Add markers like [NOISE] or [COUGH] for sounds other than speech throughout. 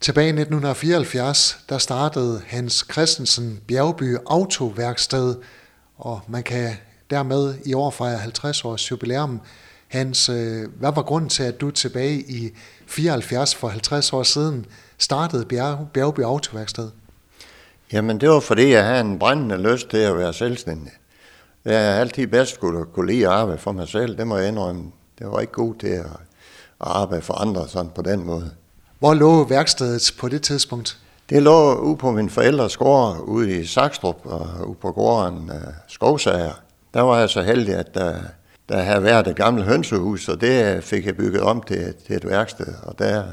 Tilbage i 1974, der startede Hans Christensen Bjergby Autoværksted, og man kan dermed i år fejre 50 års jubilæum. Hans, øh, hvad var grunden til, at du tilbage i 74 for 50 år siden startede Bjergby Autoværksted? Jamen det var fordi, jeg havde en brændende lyst til at være selvstændig. Jeg er altid bedst kunne, kunne lide at arbejde for mig selv, det må jeg indrømme. Det var ikke god til at, arbejde for andre sådan på den måde. Hvor lå værkstedet på det tidspunkt? Det lå ude på min forældres gård ude i Sakstrup og ude på gården uh, Skovsager. Der var jeg så heldig, at der, der havde været et gammelt hønsehus, og det fik jeg bygget om til, til et værksted. Og der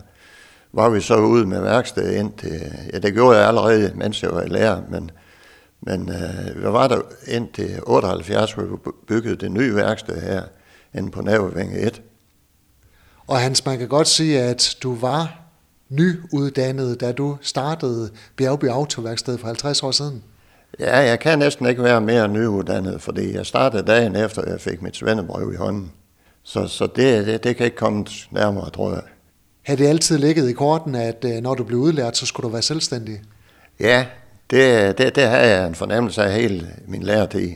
var vi så ude med værkstedet ind til, ja det gjorde jeg allerede, mens jeg var i lærer, men, men uh, jeg var der ind til 78, hvor vi byggede det nye værksted her, inde på Navevinge 1. Og Hans, man kan godt sige, at du var nyuddannet, da du startede Bjergby Autoværksted for 50 år siden. Ja, jeg kan næsten ikke være mere nyuddannet, fordi jeg startede dagen efter, jeg fik mit svendebrev i hånden. Så, så det, det, det kan ikke komme nærmere, tror jeg. Har det altid ligget i korten, at øh, når du blev udlært, så skulle du være selvstændig? Ja, det, det, det har jeg en fornemmelse af hele min lærertid,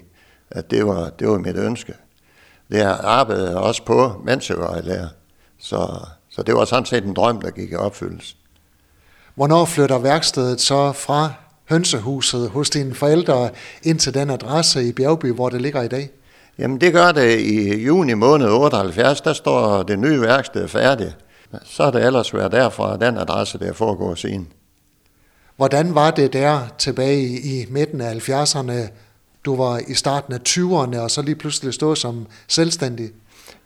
at det var, det var mit ønske. Det arbejdede jeg også på, mens jeg var i lærer. Så, så det var sådan set en drøm, der gik i opfyldelse. Hvornår flytter værkstedet så fra hønsehuset hos dine forældre ind til den adresse i Bjergby, hvor det ligger i dag? Jamen det gør det i juni måned 78, der står det nye værksted færdigt. Så er det ellers været derfra, den adresse, der foregår siden. Hvordan var det der tilbage i midten af 70'erne? Du var i starten af 20'erne, og så lige pludselig stå som selvstændig.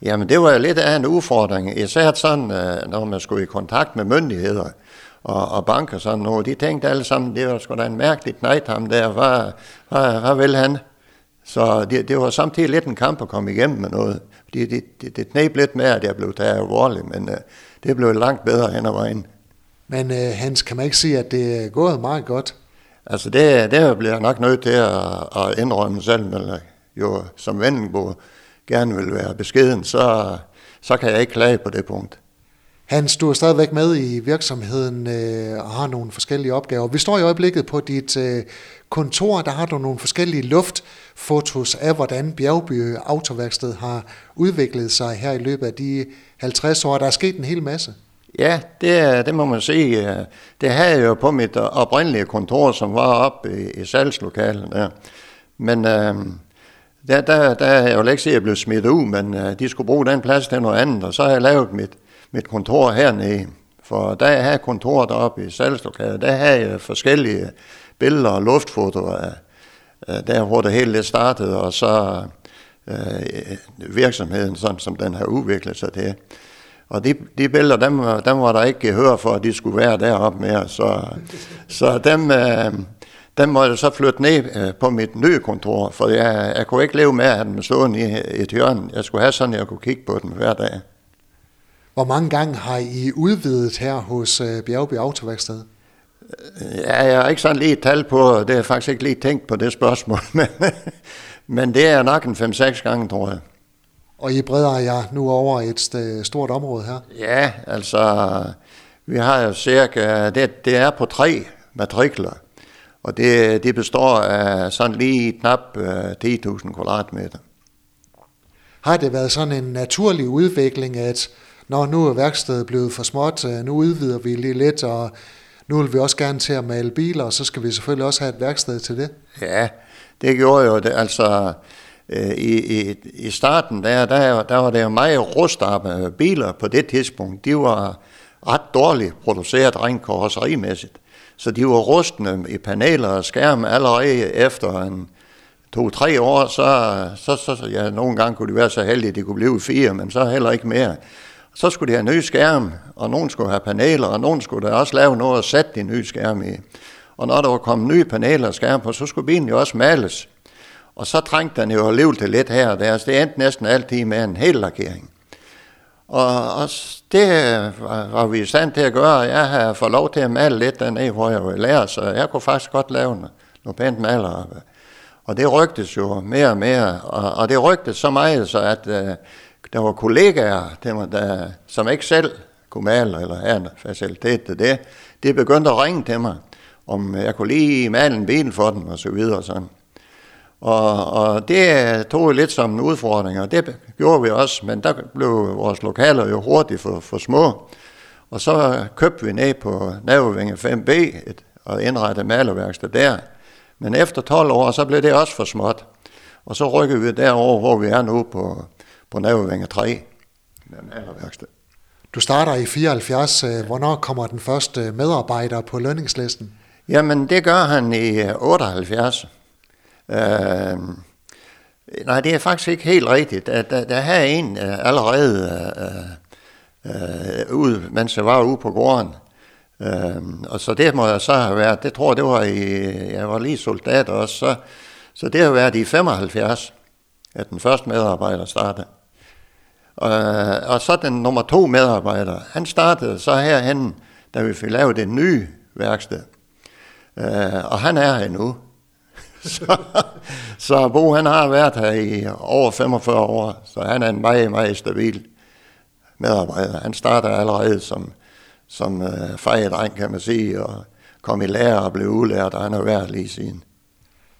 Jamen det var lidt af en udfordring, især sådan, øh, når man skulle i kontakt med myndigheder og, og banker sådan noget. De tænkte alle sammen, det var sgu da en mærkelig knægt ham der, hvad, hvad, hvad vil han? Så det, det var samtidig lidt en kamp at komme igennem med noget. Det, det, det, det knæb lidt med, at jeg blev taget alvorligt, men uh, det blev langt bedre hen ad vejen. Men uh, Hans, kan man ikke sige, at det er gået meget godt? Altså det, det bliver jeg nok nødt til at, at indrømme selv, men jo som Vendelbo gerne vil være beskeden, så, så kan jeg ikke klage på det punkt. Hans, du er stadigvæk med i virksomheden øh, og har nogle forskellige opgaver. Vi står i øjeblikket på dit øh, kontor, der har du nogle forskellige luftfotos af, hvordan Bjergby Autoværksted har udviklet sig her i løbet af de 50 år. Der er sket en hel masse. Ja, det, det må man sige. Det havde jeg jo på mit oprindelige kontor, som var oppe i, i salgslokalet der. Men øh, der, der, der jeg vil ikke sige, at jeg blev smidt ud, men øh, de skulle bruge den plads til noget andet, og så har jeg lavet mit, mit kontor hernede. For da jeg havde kontoret oppe i salgslokalet, der havde jeg forskellige billeder og luftfotoer af, der, hvor det hele startede, og så øh, øh, virksomheden, sådan som den har udviklet sig til. Og de, de billeder, dem, dem var der ikke gehør for, at de skulle være deroppe mere. Så, så dem, øh, den måtte jeg så flytte ned øh, på mit nye kontor, for jeg, jeg kunne ikke leve med at have den stående i et hjørne. Jeg skulle have sådan, at jeg kunne kigge på den hver dag. Hvor mange gange har I udvidet her hos øh, Bjergby Autoværksted? Ja, jeg har ikke sådan lige tal på, det har jeg faktisk ikke lige tænkt på det spørgsmål, [LAUGHS] men, men det er nok en 5-6 gange, tror jeg. Og I breder jer nu over et stort område her? Ja, altså, vi har jo cirka, det, det er på tre matrikler. Og det, det består af sådan lige knap øh, 10.000 kvadratmeter. Har det været sådan en naturlig udvikling, at når nu er værkstedet blevet for småt, øh, nu udvider vi lige lidt, og nu vil vi også gerne til at male biler, og så skal vi selvfølgelig også have et værksted til det? Ja, det gjorde jo det. Altså, øh, i, i, i starten, der, der, der var det jo meget rustarme biler på det tidspunkt. De var ret dårligt produceret rent karosserimæssigt. Så de var rustne i paneler og skærme allerede efter en to-tre år, så, så, så, ja, nogle gange kunne de være så heldige, at de kunne blive fire, men så heller ikke mere. Så skulle de have nye skærme, og nogen skulle have paneler, og nogen skulle da også lave noget og sætte de nye skærme i. Og når der var kommet nye paneler og skærme på, så skulle bilen jo også males. Og så trængte den jo alligevel til lidt her og der, så det endte næsten altid med en hel lakering. Og, også det var, vi i stand til at gøre. Jeg har fået lov til at male lidt dernede, hvor jeg var lærer, så jeg kunne faktisk godt lave noget, noget pænt maler. Og det rygtes jo mere og mere, og, og det rygtes så meget, så at uh, der var kollegaer, der, var der, som ikke selv kunne male eller have en facilitet til det, de begyndte at ringe til mig, om jeg kunne lige male en bil for dem og så videre og sådan. Og, og det tog jeg lidt som en udfordring, og det gjorde vi også, men der blev vores lokaler jo hurtigt for, for små. Og så købte vi ned på Navevinge 5B et, og indrettede malerværksted der. Men efter 12 år, så blev det også for småt. Og så rykkede vi derover, hvor vi er nu på, på Navevinge 3 med malerværksted. Du starter i 74. Hvornår kommer den første medarbejder på lønningslisten? Jamen, det gør han i 78. Øh, nej, det er faktisk ikke helt rigtigt. Der, der, der havde en uh, allerede uh, uh, ude, mens jeg var ude på gården. Uh, og så det må jeg så have været, det tror jeg, det var i, jeg var lige soldat også, så, så det har været i 75, at den første medarbejder startede. Og, og så den nummer to medarbejder, han startede så herhen, da vi fik lavet det nye værksted. Øh, og han er her nu. [LAUGHS] så, så Bo han har været her i over 45 år, så han er en meget, meget stabil medarbejder. Han startede allerede som, som øh, fejredreng, kan man sige, og kom i lærer og blev udlært, og han har været lige siden.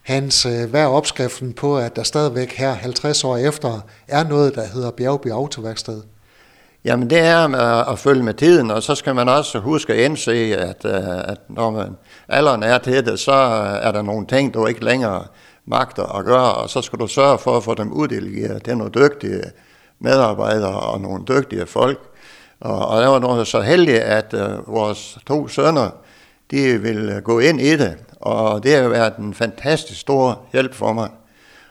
Hans, øh, hvad er opskriften på, at der stadigvæk her 50 år efter er noget, der hedder Bjergby Autoværksted? Jamen det er at, at følge med tiden, og så skal man også huske at indse, at, øh, at når man alderen er til det, så øh, er der nogle ting, du ikke længere magter at gøre, og så skal du sørge for at få dem uddelegeret. Det er nogle dygtige medarbejdere og nogle dygtige folk. Og, og der var noget så heldig, at uh, vores to sønner, de ville gå ind i det, og det har været en fantastisk stor hjælp for mig.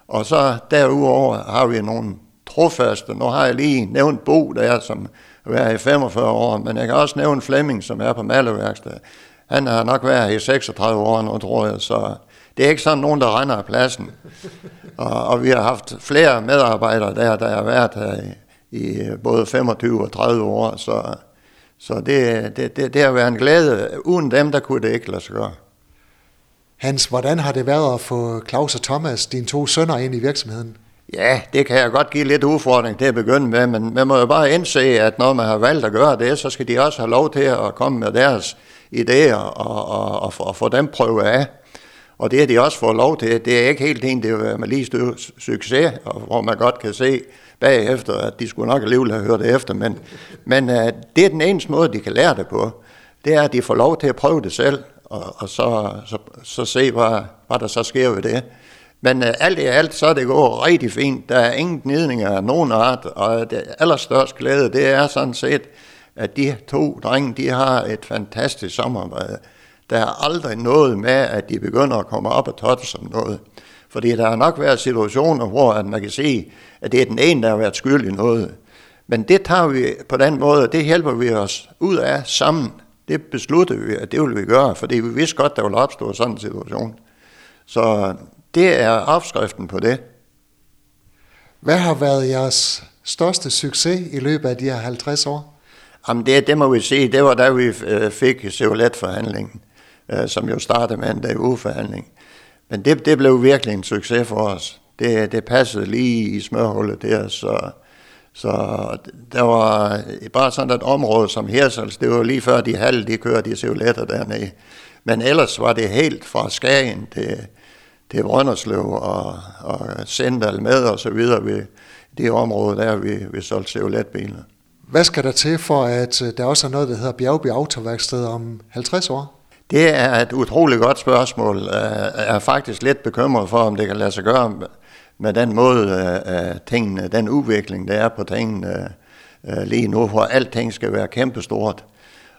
Og så derudover har vi nogle trofaste. Nu har jeg lige nævnt Bo, der er som været i 45 år, men jeg kan også nævne Flemming, som er på malerværkstedet. Han har nok været i 36 år nu, tror jeg, så det er ikke sådan nogen, der render af pladsen. Og, og vi har haft flere medarbejdere der, der har været her i, i både 25 og 30 år, så, så det, det, det, det har været en glæde. Uden dem, der kunne det ikke lade sig gøre. Hans, hvordan har det været at få Claus og Thomas, dine to sønner, ind i virksomheden? Ja, det kan jeg godt give lidt udfordring til at begynde med, men man må jo bare indse, at når man har valgt at gøre det, så skal de også have lov til at komme med deres idéer og, og, og, og få dem prøvet af. Og det har de også fået lov til. Det er ikke helt en, det er med lige større succes, og hvor man godt kan se bagefter, at de skulle nok alligevel have hørt det efter. Men, men øh, det er den eneste måde, de kan lære det på. Det er, at de får lov til at prøve det selv, og, og så, så, så se, hvad, hvad der så sker ved det. Men øh, alt i alt, så er det gået rigtig fint. Der er ingen gnidninger af nogen art, og det allerstørste glæde, det er sådan set, at de to drenge, de har et fantastisk samarbejde. Der er aldrig noget med, at de begynder at komme op og totte som noget. Fordi der har nok været situationer, hvor at man kan sige, at det er den ene, der har været skyld i noget. Men det tager vi på den måde, og det hjælper vi os ud af sammen. Det besluttede vi, at det ville vi gøre, fordi vi vidste godt, der ville opstå sådan en situation. Så det er opskriften på det. Hvad har været jeres største succes i løbet af de her 50 år? Jamen det, det må vi sige, det var da vi øh, fik Chevrolet-forhandlingen, øh, som jo startede med en dag forhandling Men det, det blev virkelig en succes for os. Det, det passede lige i smørhullet der, så, så der var bare sådan et område som Hirsals, det var lige før de halv, de kørte de Chevroletter dernede. Men ellers var det helt fra Skagen til, til Brønderslev og, og Sendal med og så videre ved det område, der vi, vi solgte Chevrolet-biler. Hvad skal der til for, at øh, der også er noget, der hedder Bjergby Autoværksted om 50 år? Det er et utroligt godt spørgsmål. Øh, jeg er faktisk lidt bekymret for, om det kan lade sig gøre med den måde, øh, tingene, den udvikling, der er på tingene lige nu, hvor alting skal være kæmpestort.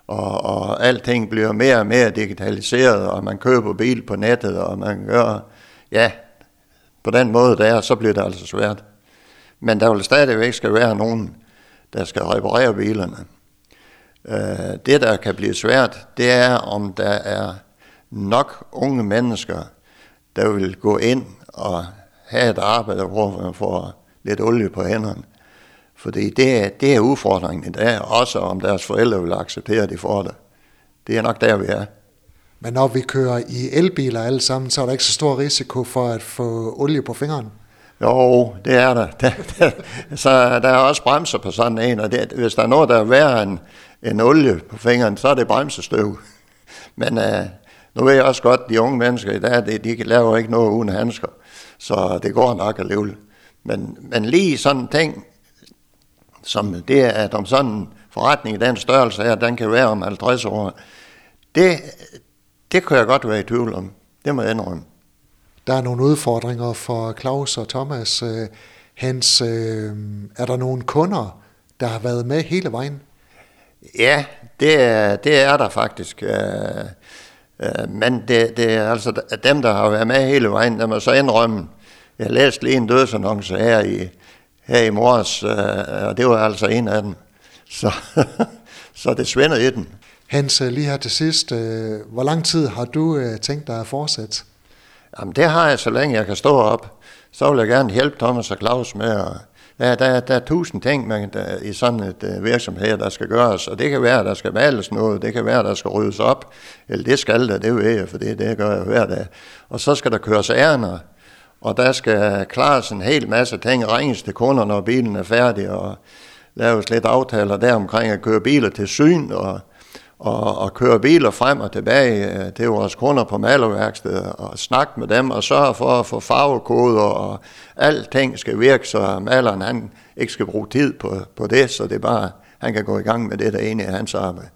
Og, og alting bliver mere og mere digitaliseret, og man køber bil på nettet, og man gør, ja, på den måde der, så bliver det altså svært. Men der vil stadigvæk skal være nogen der skal reparere bilerne. Øh, det, der kan blive svært, det er, om der er nok unge mennesker, der vil gå ind og have et arbejde, hvor man får lidt olie på hænderne. Fordi det er, det er udfordringen i dag, også om deres forældre vil acceptere, at de får det. Det er nok der, vi er. Men når vi kører i elbiler alle sammen, så er der ikke så stor risiko for at få olie på fingeren? Jo, det er der. [LAUGHS] der, der så der er også bremser på sådan en, og det, hvis der er noget, der er værre end, end olie på fingeren, så er det bremsestøv. [LAUGHS] Men uh, nu ved jeg også godt, at de unge mennesker i dag, de, de laver ikke noget uden handsker. Så det går nok alligevel. Men, men lige sådan ting, som det er, at om sådan en forretning i den størrelse her, den kan være om 50 år, det, det kan jeg godt være i tvivl om. Det må jeg indrømme. Der er nogle udfordringer for Claus og Thomas. Øh, Hans, øh, er der nogle kunder, der har været med hele vejen? Ja, det er, det er der faktisk. Øh, øh, men det, det er altså dem, der har været med hele vejen, der må så indrømme. Jeg læste lige en dødsannonce her i, her i morges, og det var altså en af dem. Så, [LAUGHS] så det svinder i den. Hans, lige her til sidst, hvor lang tid har du tænkt dig at fortsætte? Jamen det har jeg, så længe jeg kan stå op. Så vil jeg gerne hjælpe Thomas og Claus med at der, der, der er tusind ting man, der, i sådan et uh, virksomhed, der skal gøres, og det kan være, at der skal males noget, det kan være, at der skal ryddes op, eller det skal der, det ved jeg, for det, det gør jeg hver dag. Og så skal der køres ærner, og der skal klares en hel masse ting, ringes til kunder, når bilen er færdig, og laves lidt aftaler der omkring at køre biler til syn, og og, og køre biler frem og tilbage til vores kunder på malerværkstedet og snakke med dem og sørge for at få farvekoder og alting skal virke, så maleren han ikke skal bruge tid på, på det, så det er bare, han kan gå i gang med det, der egentlig er hans arbejde.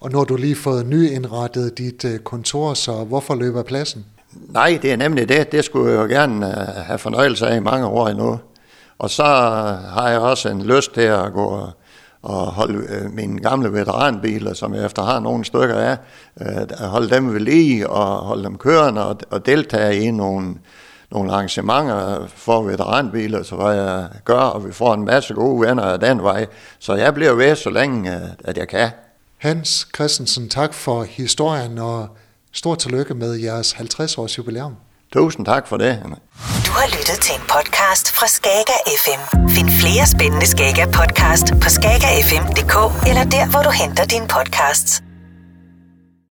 Og nu har du lige fået nyindrettet dit øh, kontor, så hvorfor løber pladsen? Nej, det er nemlig det. Det skulle jeg jo gerne øh, have fornøjelse af i mange år endnu. Og så har jeg også en lyst til at gå og holde øh, mine gamle veteranbiler, som jeg efter har nogle stykker af, øh, holde dem ved lige og holde dem kørende og, og deltage i nogle, nogle arrangementer for veteranbiler, så hvad jeg gør, og vi får en masse gode venner af den vej. Så jeg bliver ved så længe, øh, at jeg kan. Hans Christensen, tak for historien, og stort tillykke med jeres 50 års jubilæum. Tusind tak for det. Du har lyttet til en podcast fra Skager FM. Find flere spændende Skager podcast på skagerfm.dk eller der, hvor du henter dine podcasts.